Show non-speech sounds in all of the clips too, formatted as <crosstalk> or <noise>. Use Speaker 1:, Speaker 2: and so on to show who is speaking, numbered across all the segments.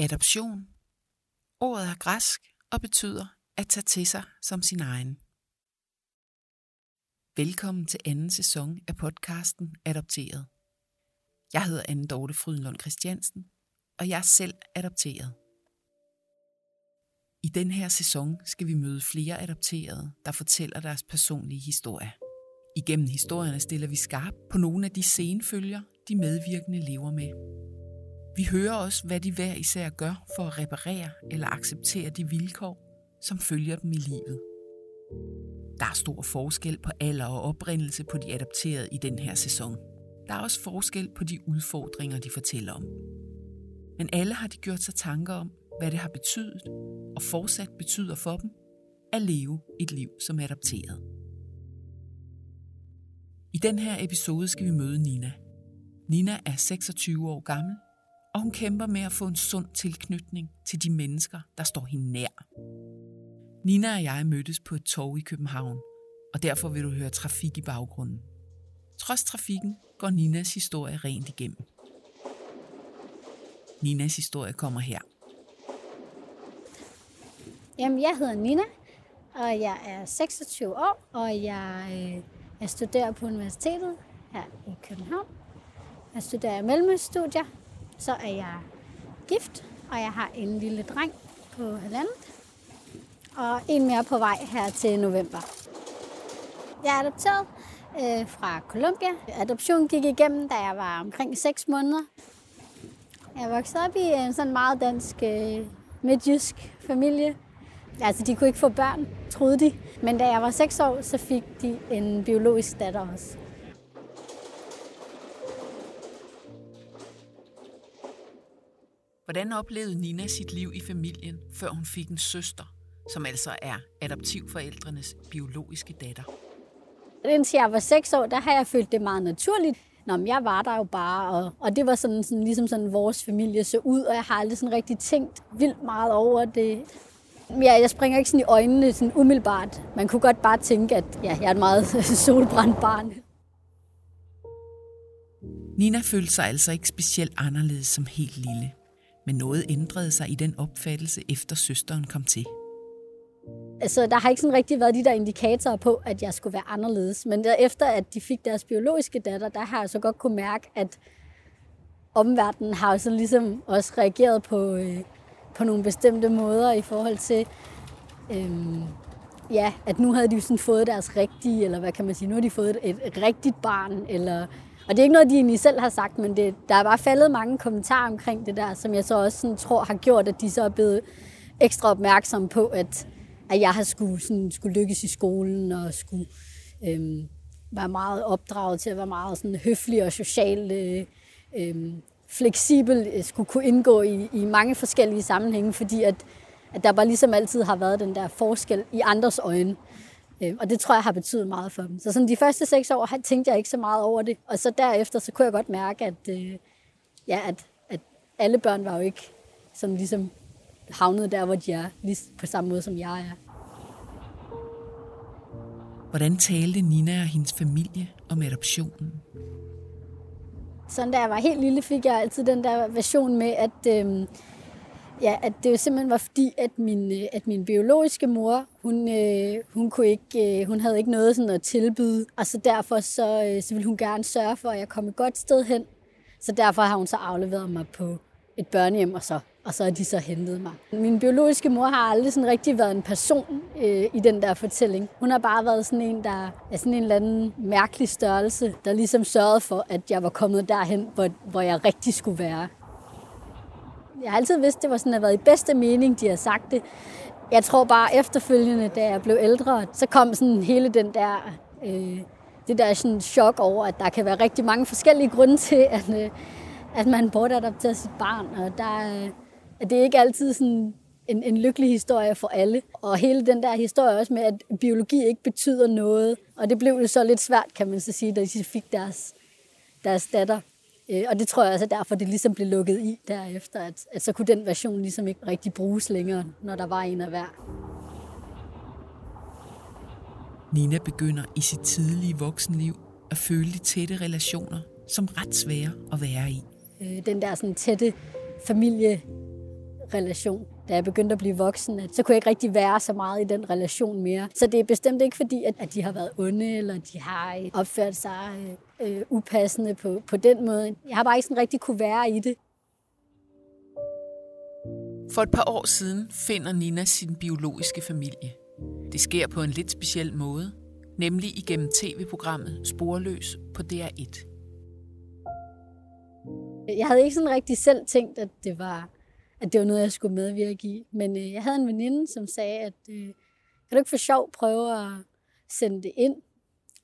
Speaker 1: Adoption. Ordet er græsk og betyder at tage til sig som sin egen. Velkommen til anden sæson af podcasten Adopteret. Jeg hedder Anne Dorte Frydenlund Christiansen, og jeg er selv adopteret. I den her sæson skal vi møde flere adopterede, der fortæller deres personlige historie. Igennem historierne stiller vi skarp på nogle af de senfølger, de medvirkende lever med. Vi hører også, hvad de hver især gør for at reparere eller acceptere de vilkår, som følger dem i livet. Der er stor forskel på alder og oprindelse på de adopterede i den her sæson. Der er også forskel på de udfordringer, de fortæller om. Men alle har de gjort sig tanker om, hvad det har betydet og fortsat betyder for dem at leve et liv som adopteret. I den her episode skal vi møde Nina. Nina er 26 år gammel og hun kæmper med at få en sund tilknytning til de mennesker, der står hende nær. Nina og jeg mødtes på et tog i København, og derfor vil du høre trafik i baggrunden. Trods trafikken går Ninas historie rent igennem. Ninas historie kommer her.
Speaker 2: Jamen, jeg hedder Nina, og jeg er 26 år, og jeg, øh, jeg studerer på universitetet her i København. Jeg studerer mellemstudier, så er jeg gift, og jeg har en lille dreng på halvandet. Og en mere på vej her til november. Jeg er adopteret øh, fra Colombia. Adoptionen gik igennem, da jeg var omkring 6 måneder. Jeg voksede op i en sådan meget dansk øh, midtjysk familie. Altså, de kunne ikke få børn, troede de. Men da jeg var 6 år, så fik de en biologisk datter også.
Speaker 1: Hvordan oplevede Nina sit liv i familien, før hun fik en søster, som altså er adoptivforældrenes biologiske datter?
Speaker 2: Indtil jeg var seks år, der har jeg følt det meget naturligt. Nå, men jeg var der jo bare, og, og det var sådan, sådan, ligesom sådan vores familie så ud, og jeg har aldrig sådan rigtig tænkt vildt meget over det. Ja, jeg springer ikke sådan i øjnene sådan umiddelbart. Man kunne godt bare tænke, at ja, jeg er et meget <laughs> solbrændt barn.
Speaker 1: Nina følte sig altså ikke specielt anderledes som helt lille men noget ændrede sig i den opfattelse, efter søsteren kom til.
Speaker 2: Altså, der har ikke sådan rigtig været de der indikatorer på, at jeg skulle være anderledes. Men der, efter at de fik deres biologiske datter, der har jeg så godt kunne mærke, at omverdenen har så ligesom også reageret på, øh, på nogle bestemte måder i forhold til, øh, ja, at nu havde de jo sådan fået deres rigtige, eller hvad kan man sige, nu har de fået et, et rigtigt barn, eller og det er ikke noget, de egentlig selv har sagt, men det, der er bare faldet mange kommentarer omkring det der, som jeg så også sådan, tror har gjort, at de så er blevet ekstra opmærksomme på, at, at jeg har skulle, sådan, skulle lykkes i skolen og skulle øhm, være meget opdraget til at være meget sådan, høflig og social øh, øh, fleksibel, øh, skulle kunne indgå i, i mange forskellige sammenhænge, fordi at, at der bare ligesom altid har været den der forskel i andres øjne. Øh, og det tror jeg har betydet meget for dem. Så sådan de første seks år tænkte jeg ikke så meget over det. Og så derefter, så kunne jeg godt mærke, at, øh, ja, at, at alle børn var jo ikke sådan ligesom havnet der, hvor de er, lige på samme måde som jeg er.
Speaker 1: Hvordan talte Nina og hendes familie om adoptionen?
Speaker 2: Sådan da jeg var helt lille, fik jeg altid den der version med, at øh, Ja, at det jo simpelthen var fordi, at min, øh, at min biologiske mor, hun, øh, hun, kunne ikke, øh, hun havde ikke noget sådan at tilbyde, og så derfor så, øh, så ville hun gerne sørge for, at jeg kom et godt sted hen. Så derfor har hun så afleveret mig på et børnehjem, og så, og så har de så hentet mig. Min biologiske mor har aldrig sådan rigtig været en person øh, i den der fortælling. Hun har bare været sådan en, der er sådan en eller anden mærkelig størrelse, der ligesom sørgede for, at jeg var kommet derhen, hvor, hvor jeg rigtig skulle være. Jeg har altid vidst, det var sådan, at det været i bedste mening, de har sagt det. Jeg tror bare efterfølgende, da jeg blev ældre, så kom sådan hele den der, øh, det der sådan chok over, at der kan være rigtig mange forskellige grunde til, at, øh, at man bortadopterer sit barn. Og der, øh, at det er ikke altid sådan en, en lykkelig historie for alle. Og hele den der historie også med, at biologi ikke betyder noget. Og det blev jo så lidt svært, kan man så sige, da de fik deres, deres datter. Øh, og det tror jeg også er derfor, det ligesom blev lukket i derefter, at, at så kunne den version ligesom ikke rigtig bruges længere, når der var en af hver.
Speaker 1: Nina begynder i sit tidlige voksenliv at føle de tætte relationer som ret svære at være i.
Speaker 2: Øh, den der sådan tætte familie relation. Da jeg begyndte at blive voksen, at så kunne jeg ikke rigtig være så meget i den relation mere. Så det er bestemt ikke fordi, at, at de har været onde, eller de har opført sig øh, upassende på, på den måde. Jeg har bare ikke sådan rigtig kunne være i det.
Speaker 1: For et par år siden finder Nina sin biologiske familie. Det sker på en lidt speciel måde, nemlig igennem tv-programmet Sporløs på DR1.
Speaker 2: Jeg havde ikke sådan rigtig selv tænkt, at det var, at det var noget, jeg skulle medvirke i. Men øh, jeg havde en veninde, som sagde, at øh, kan du ikke for sjov prøve at sende det ind?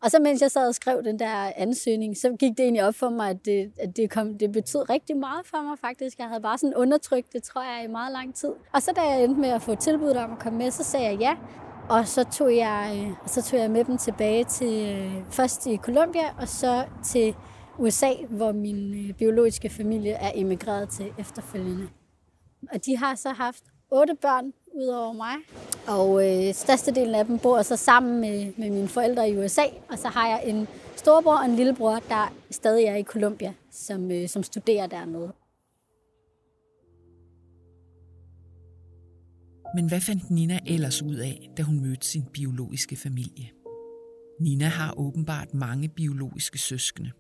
Speaker 2: Og så mens jeg sad og skrev den der ansøgning, så gik det egentlig op for mig, at det, at det, kom, det betød rigtig meget for mig faktisk. Jeg havde bare sådan undertrykt det, tror jeg, i meget lang tid. Og så da jeg endte med at få tilbud om at komme med, så sagde jeg ja. Og så tog jeg, øh, så tog jeg med dem tilbage til øh, først i Colombia, og så til USA, hvor min øh, biologiske familie er emigreret til efterfølgende. Og de har så haft otte børn ud over mig, og øh, størstedelen af dem bor så sammen med, med mine forældre i USA, og så har jeg en storbror og en lillebror, der stadig er i Colombia, som, øh, som studerer dernede.
Speaker 1: Men hvad fandt Nina ellers ud af, da hun mødte sin biologiske familie? Nina har åbenbart mange biologiske søskende.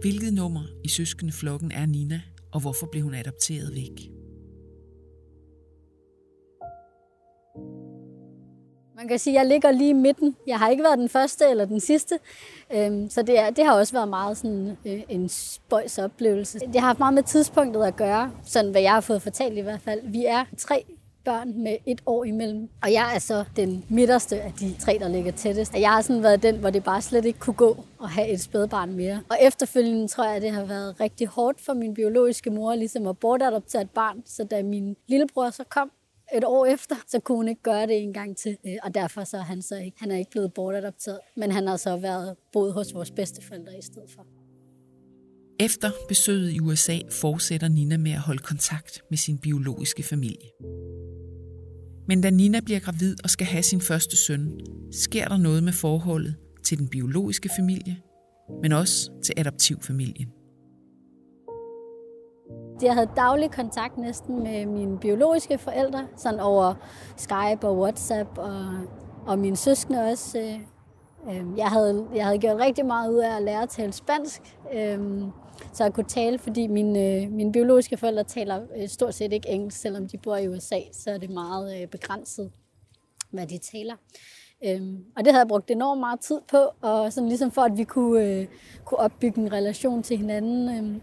Speaker 1: Hvilket nummer i søskendeflokken er Nina, og hvorfor blev hun adopteret væk?
Speaker 2: Man kan sige, at jeg ligger lige i midten. Jeg har ikke været den første eller den sidste, øhm, så det, er, det har også været meget sådan øh, en spøjs oplevelse. Det har haft meget med tidspunktet at gøre, sådan hvad jeg har fået fortalt i hvert fald. Vi er tre børn med et år imellem. Og jeg er så den midterste af de tre, der ligger tættest. Jeg har sådan været den, hvor det bare slet ikke kunne gå at have et spædbarn mere. Og efterfølgende tror jeg, at det har været rigtig hårdt for min biologiske mor, ligesom at bortadoptere et barn. Så da min lillebror så kom, et år efter, så kunne hun ikke gøre det en gang til. Øh, og derfor så er han så ikke, han er ikke blevet bortadopteret, men han har så været boet hos vores bedsteforældre i stedet for.
Speaker 1: Efter besøget i USA fortsætter Nina med at holde kontakt med sin biologiske familie. Men da Nina bliver gravid og skal have sin første søn, sker der noget med forholdet til den biologiske familie, men også til adoptivfamilien.
Speaker 2: Jeg havde daglig kontakt næsten med mine biologiske forældre, sådan over Skype og WhatsApp, og, og mine søskende også. Øh, øhm, jeg havde, jeg havde gjort rigtig meget ud af at lære at tale spansk, øh, så jeg kunne tale, fordi mine, øh, mine biologiske forældre taler øh, stort set ikke engelsk, selvom de bor i USA, så er det meget øh, begrænset, hvad de taler. Øhm, og det havde jeg brugt enormt meget tid på, og sådan ligesom for, at vi kunne, øh, kunne opbygge en relation til hinanden. Øhm,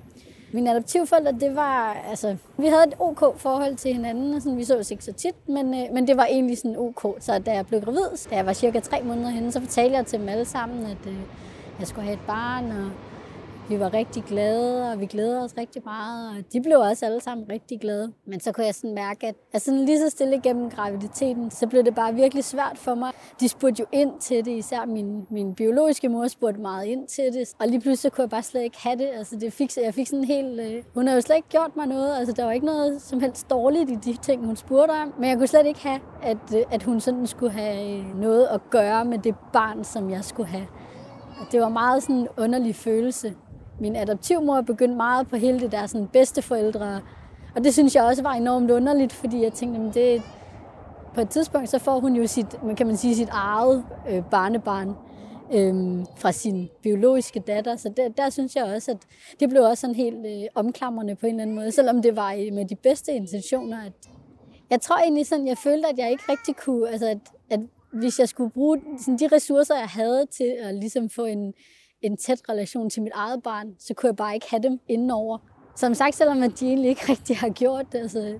Speaker 2: mine adoptivforældre, det var, altså, vi havde et OK forhold til hinanden, og sådan, vi så os ikke så tit, men, øh, men det var egentlig sådan OK. Så da jeg blev gravid, da jeg var cirka tre måneder henne, så fortalte jeg til dem alle sammen, at øh, jeg skulle have et barn, og vi var rigtig glade, og vi glædede os rigtig meget, og de blev også alle sammen rigtig glade. Men så kunne jeg sådan mærke, at, altså lige så stille gennem graviditeten, så blev det bare virkelig svært for mig. De spurgte jo ind til det, især min, min biologiske mor spurgte meget ind til det, og lige pludselig så kunne jeg bare slet ikke have det. Altså det fik, jeg fik sådan helt, øh, hun havde jo slet ikke gjort mig noget, altså der var ikke noget som helst dårligt i de ting, hun spurgte om, men jeg kunne slet ikke have, at, øh, at hun sådan skulle have øh, noget at gøre med det barn, som jeg skulle have. Og det var meget sådan en underlig følelse min adoptivmor begyndte meget på hele det der sådan bedsteforældre. Og det synes jeg også var enormt underligt, fordi jeg tænkte, jamen det, på et tidspunkt så får hun jo sit, man kan man sige, sit eget øh, barnebarn øh, fra sin biologiske datter. Så der, der synes jeg også, at det blev også sådan helt øh, omklamrende på en eller anden måde, selvom det var øh, med de bedste intentioner. At jeg tror egentlig sådan, jeg følte, at jeg ikke rigtig kunne, altså at, at hvis jeg skulle bruge sådan de ressourcer, jeg havde til at ligesom få en, en tæt relation til mit eget barn, så kunne jeg bare ikke have dem indenover. Som sagt, selvom de egentlig ikke <laughs> rigtig har gjort det, altså,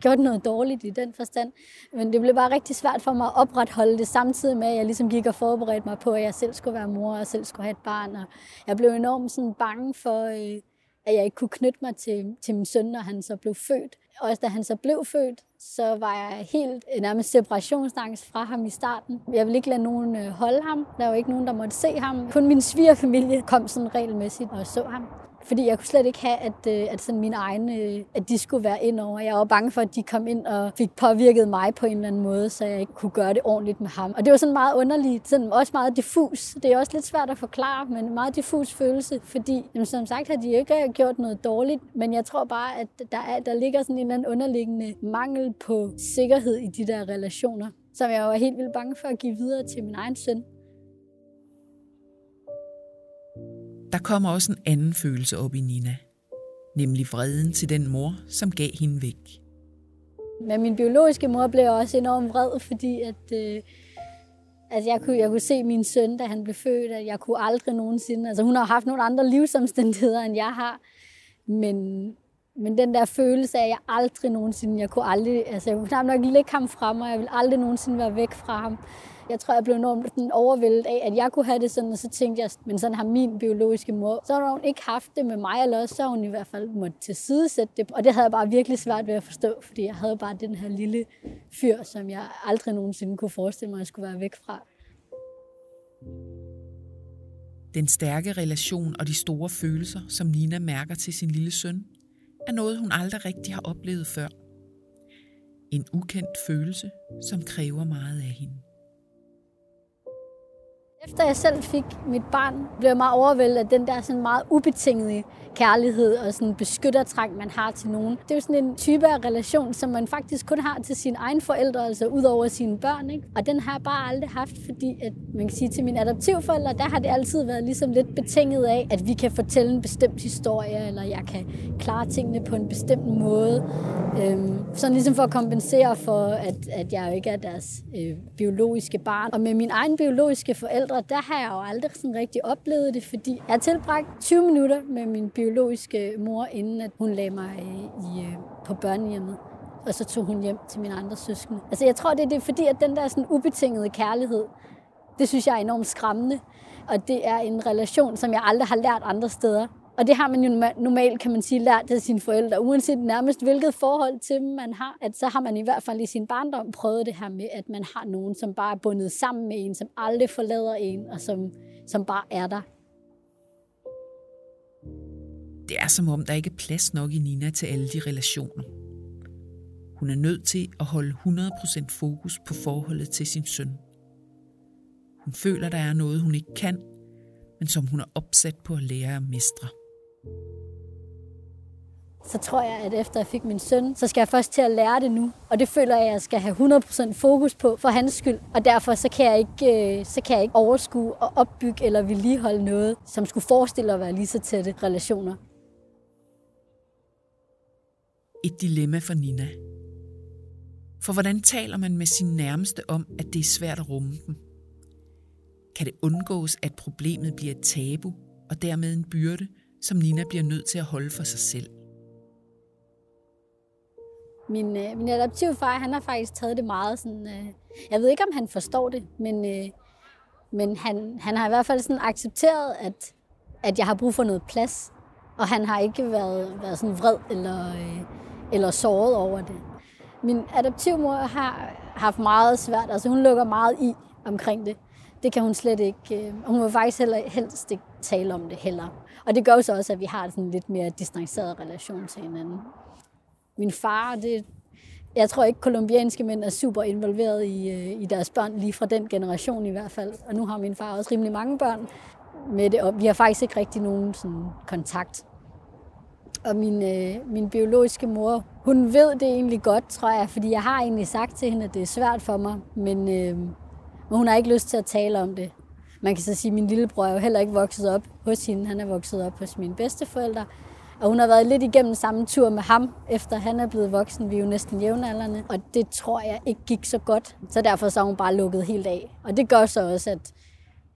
Speaker 2: gjort noget dårligt i den forstand. Men det blev bare rigtig svært for mig at opretholde det samtidig med, at jeg ligesom gik og forberedte mig på, at jeg selv skulle være mor og selv skulle have et barn. Og jeg blev enormt sådan bange for, øh, at jeg ikke kunne knytte mig til, til min søn, når han så blev født. Også da han så blev født, så var jeg helt øh, nærmest separationsangst fra ham i starten. Jeg ville ikke lade nogen øh, holde ham. Der var ikke nogen, der måtte se ham. Kun min svigerfamilie kom sådan regelmæssigt og så ham. Fordi jeg kunne slet ikke have, at, øh, at sådan mine egne, øh, at de skulle være ind over. Jeg var bange for, at de kom ind og fik påvirket mig på en eller anden måde, så jeg ikke kunne gøre det ordentligt med ham. Og det var sådan meget underligt, sådan også meget diffus. Det er også lidt svært at forklare, men en meget diffus følelse, fordi jamen, som sagt har de ikke øh, gjort noget dårligt, men jeg tror bare, at der, er, der ligger sådan en eller anden underliggende mangel på sikkerhed i de der relationer, som jeg var helt vildt bange for at give videre til min egen søn.
Speaker 1: Der kommer også en anden følelse op i Nina, nemlig vreden til den mor, som gav hende væk.
Speaker 2: Men min biologiske mor blev også enormt vred, fordi at, øh, altså jeg, kunne, jeg kunne se min søn, da han blev født, at jeg kunne aldrig nogensinde... Altså hun har haft nogle andre livsomstændigheder, end jeg har. Men, men den der følelse af, at jeg aldrig nogensinde... Jeg kunne aldrig... Altså jeg kunne knap nok lægge ham fra mig. Jeg ville aldrig nogensinde være væk fra ham. Jeg tror, jeg blev enormt overvældet af, at jeg kunne have det sådan, og så tænkte jeg, men sådan har min biologiske mor. Så har hun ikke haft det med mig, eller også så har hun i hvert fald måtte tilsidesætte det. Og det havde jeg bare virkelig svært ved at forstå, fordi jeg havde bare den her lille fyr, som jeg aldrig nogensinde kunne forestille mig, at jeg skulle være væk fra.
Speaker 1: Den stærke relation og de store følelser, som Nina mærker til sin lille søn, er noget, hun aldrig rigtig har oplevet før. En ukendt følelse, som kræver meget af hende.
Speaker 2: Efter jeg selv fik mit barn, blev jeg meget overvældet af den der sådan meget ubetingede kærlighed og sådan beskyttertrang, man har til nogen. Det er jo sådan en type af relation, som man faktisk kun har til sine egne forældre, altså ud over sine børn. Ikke? Og den har jeg bare aldrig haft, fordi at man kan sige til mine adoptivforældre, der har det altid været ligesom lidt betinget af, at vi kan fortælle en bestemt historie, eller jeg kan klare tingene på en bestemt måde. Øhm, sådan ligesom for at kompensere for, at, at jeg jo ikke er deres øh, biologiske barn. Og med mine egne biologiske forældre, der har jeg jo aldrig sådan rigtig oplevet det, fordi jeg tilbragte 20 minutter med min biologiske mor, inden at hun lagde mig øh, i, øh, på børnehjemmet. Og så tog hun hjem til mine andre søskende. Altså jeg tror, det er det, fordi, at den der sådan ubetingede kærlighed, det synes jeg er enormt skræmmende. Og det er en relation, som jeg aldrig har lært andre steder. Og det har man jo normalt, kan man sige, lært af sine forældre. Uanset nærmest hvilket forhold til dem man har, at så har man i hvert fald i sin barndom prøvet det her med, at man har nogen, som bare er bundet sammen med en, som aldrig forlader en, og som, som bare er der.
Speaker 1: Det er som om, der ikke er plads nok i Nina til alle de relationer. Hun er nødt til at holde 100% fokus på forholdet til sin søn. Hun føler, der er noget, hun ikke kan, men som hun er opsat på at lære at mestre
Speaker 2: så tror jeg, at efter jeg fik min søn, så skal jeg først til at lære det nu. Og det føler jeg, at jeg skal have 100% fokus på for hans skyld. Og derfor så kan jeg ikke, øh, så kan jeg ikke overskue og opbygge eller vedligeholde noget, som skulle forestille at være lige så tætte relationer.
Speaker 1: Et dilemma for Nina. For hvordan taler man med sin nærmeste om, at det er svært at rumme dem? Kan det undgås, at problemet bliver et tabu og dermed en byrde, som Nina bliver nødt til at holde for sig selv?
Speaker 2: Min, øh, min adoptivfar, han har faktisk taget det meget sådan... Øh, jeg ved ikke, om han forstår det, men, øh, men han, han har i hvert fald sådan accepteret, at, at jeg har brug for noget plads. Og han har ikke været, været sådan vred eller, øh, eller såret over det. Min adoptivmor har haft meget svært, altså hun lukker meget i omkring det. Det kan hun slet ikke, øh, hun vil faktisk heller, helst ikke tale om det heller. Og det gør jo så også, at vi har sådan en lidt mere distanceret relation til hinanden min far, det, jeg tror ikke, kolumbianske mænd er super involveret i, øh, i deres børn, lige fra den generation i hvert fald. Og nu har min far også rimelig mange børn med det, og vi har faktisk ikke rigtig nogen sådan, kontakt. Og min, øh, min biologiske mor, hun ved det egentlig godt, tror jeg, fordi jeg har egentlig sagt til hende, at det er svært for mig, men, øh, men hun har ikke lyst til at tale om det. Man kan så sige, at min lillebror er jo heller ikke vokset op hos hende. Han er vokset op hos mine bedsteforældre. Og hun har været lidt igennem samme tur med ham, efter han er blevet voksen. Vi er jo næsten jævnaldrende. Og det tror jeg ikke gik så godt. Så derfor så har hun bare lukket helt af. Og det gør så også, at,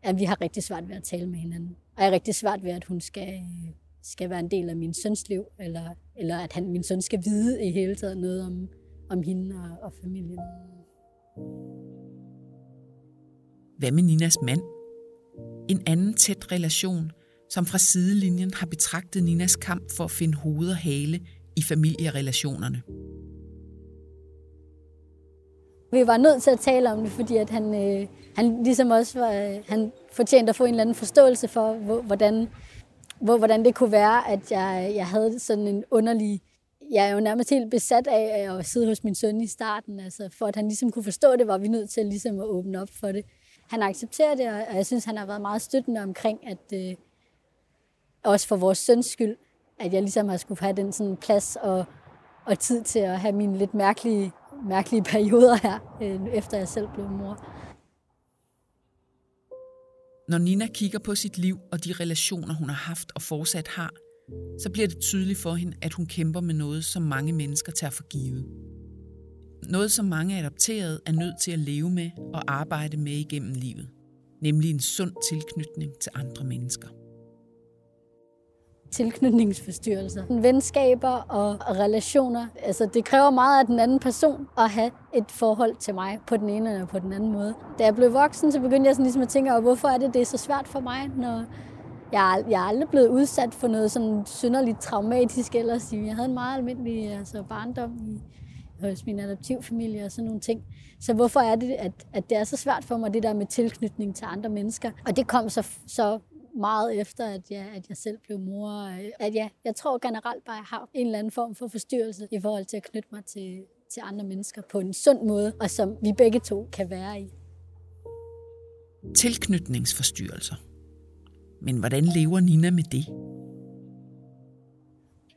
Speaker 2: at vi har rigtig svært ved at tale med hinanden. Og jeg er rigtig svært ved, at hun skal, skal være en del af min søns liv, eller, eller at han, min søn skal vide i hele taget noget om, om hende og, og familien.
Speaker 1: Hvad med Ninas mand? En anden tæt relation – som fra sidelinjen har betragtet Ninas kamp for at finde hoved og hale i familierelationerne.
Speaker 2: Vi var nødt til at tale om det, fordi at han, øh, han ligesom også var, øh, han fortjente at få en eller anden forståelse for, hvordan, hvor, hvordan det kunne være, at jeg, jeg havde sådan en underlig... Jeg er jo nærmest helt besat af at sidde hos min søn i starten. Altså, for at han ligesom kunne forstå det, var vi nødt til ligesom at åbne op for det. Han accepterer det, og jeg synes, han har været meget støttende omkring, at øh, også for vores søns skyld, at jeg ligesom har skulle have den sådan plads og, og tid til at have mine lidt mærkelige, mærkelige perioder her, øh, efter jeg selv blev mor.
Speaker 1: Når Nina kigger på sit liv og de relationer, hun har haft og fortsat har, så bliver det tydeligt for hende, at hun kæmper med noget, som mange mennesker tager for givet. Noget, som mange adopterede er nødt til at leve med og arbejde med igennem livet. Nemlig en sund tilknytning til andre mennesker
Speaker 2: tilknytningsforstyrrelser. Venskaber og relationer. Altså, det kræver meget af den anden person at have et forhold til mig på den ene eller på den anden måde. Da jeg blev voksen, så begyndte jeg sådan ligesom at tænke over, hvorfor er det, det er så svært for mig, når jeg, jeg er aldrig blevet udsat for noget sådan synderligt traumatisk ellers. Jeg havde en meget almindelig altså, barndom i, hos min adoptivfamilie og sådan nogle ting. Så hvorfor er det, at, at det er så svært for mig, det der med tilknytning til andre mennesker? Og det kom så, så meget efter, at jeg, at jeg selv blev mor. At jeg, jeg tror generelt bare, at jeg har en eller anden form for forstyrrelse i forhold til at knytte mig til, til andre mennesker på en sund måde, og som vi begge to kan være i.
Speaker 1: Tilknytningsforstyrrelser. Men hvordan lever Nina med det?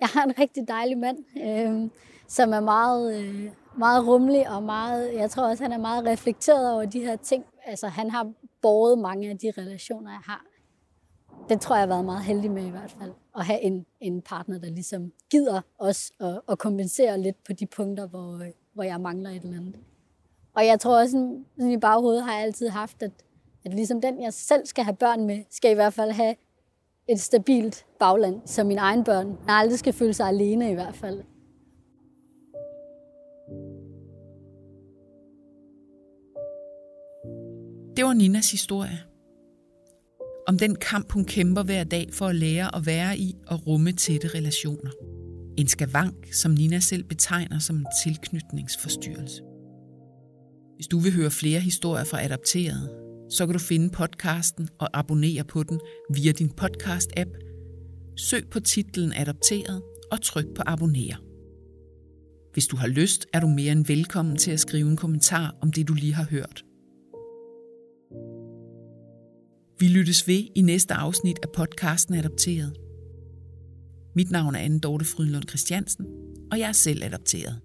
Speaker 2: Jeg har en rigtig dejlig mand, øh, som er meget, øh, meget rummelig og meget, jeg tror også, han er meget reflekteret over de her ting. Altså, han har båret mange af de relationer, jeg har det tror jeg har været meget heldig med i hvert fald. At have en, en partner, der ligesom gider os og, og kompensere lidt på de punkter, hvor, øh, hvor jeg mangler et eller andet. Og jeg tror også, sådan i baghovedet har jeg altid haft, at, at ligesom den, jeg selv skal have børn med, skal i hvert fald have et stabilt bagland, som mine egne børn. Aldrig skal føle sig alene i hvert fald.
Speaker 1: Det var Ninas historie om den kamp, hun kæmper hver dag for at lære at være i og rumme tætte relationer. En skavank, som Nina selv betegner som en tilknytningsforstyrrelse. Hvis du vil høre flere historier fra adopterede, så kan du finde podcasten og abonnere på den via din podcast-app. Søg på titlen Adopteret og tryk på abonner. Hvis du har lyst, er du mere end velkommen til at skrive en kommentar om det, du lige har hørt. Vi lyttes ved i næste afsnit af podcasten Adopteret. Mit navn er Anne Dorte Frydlund Christiansen, og jeg er selv adopteret.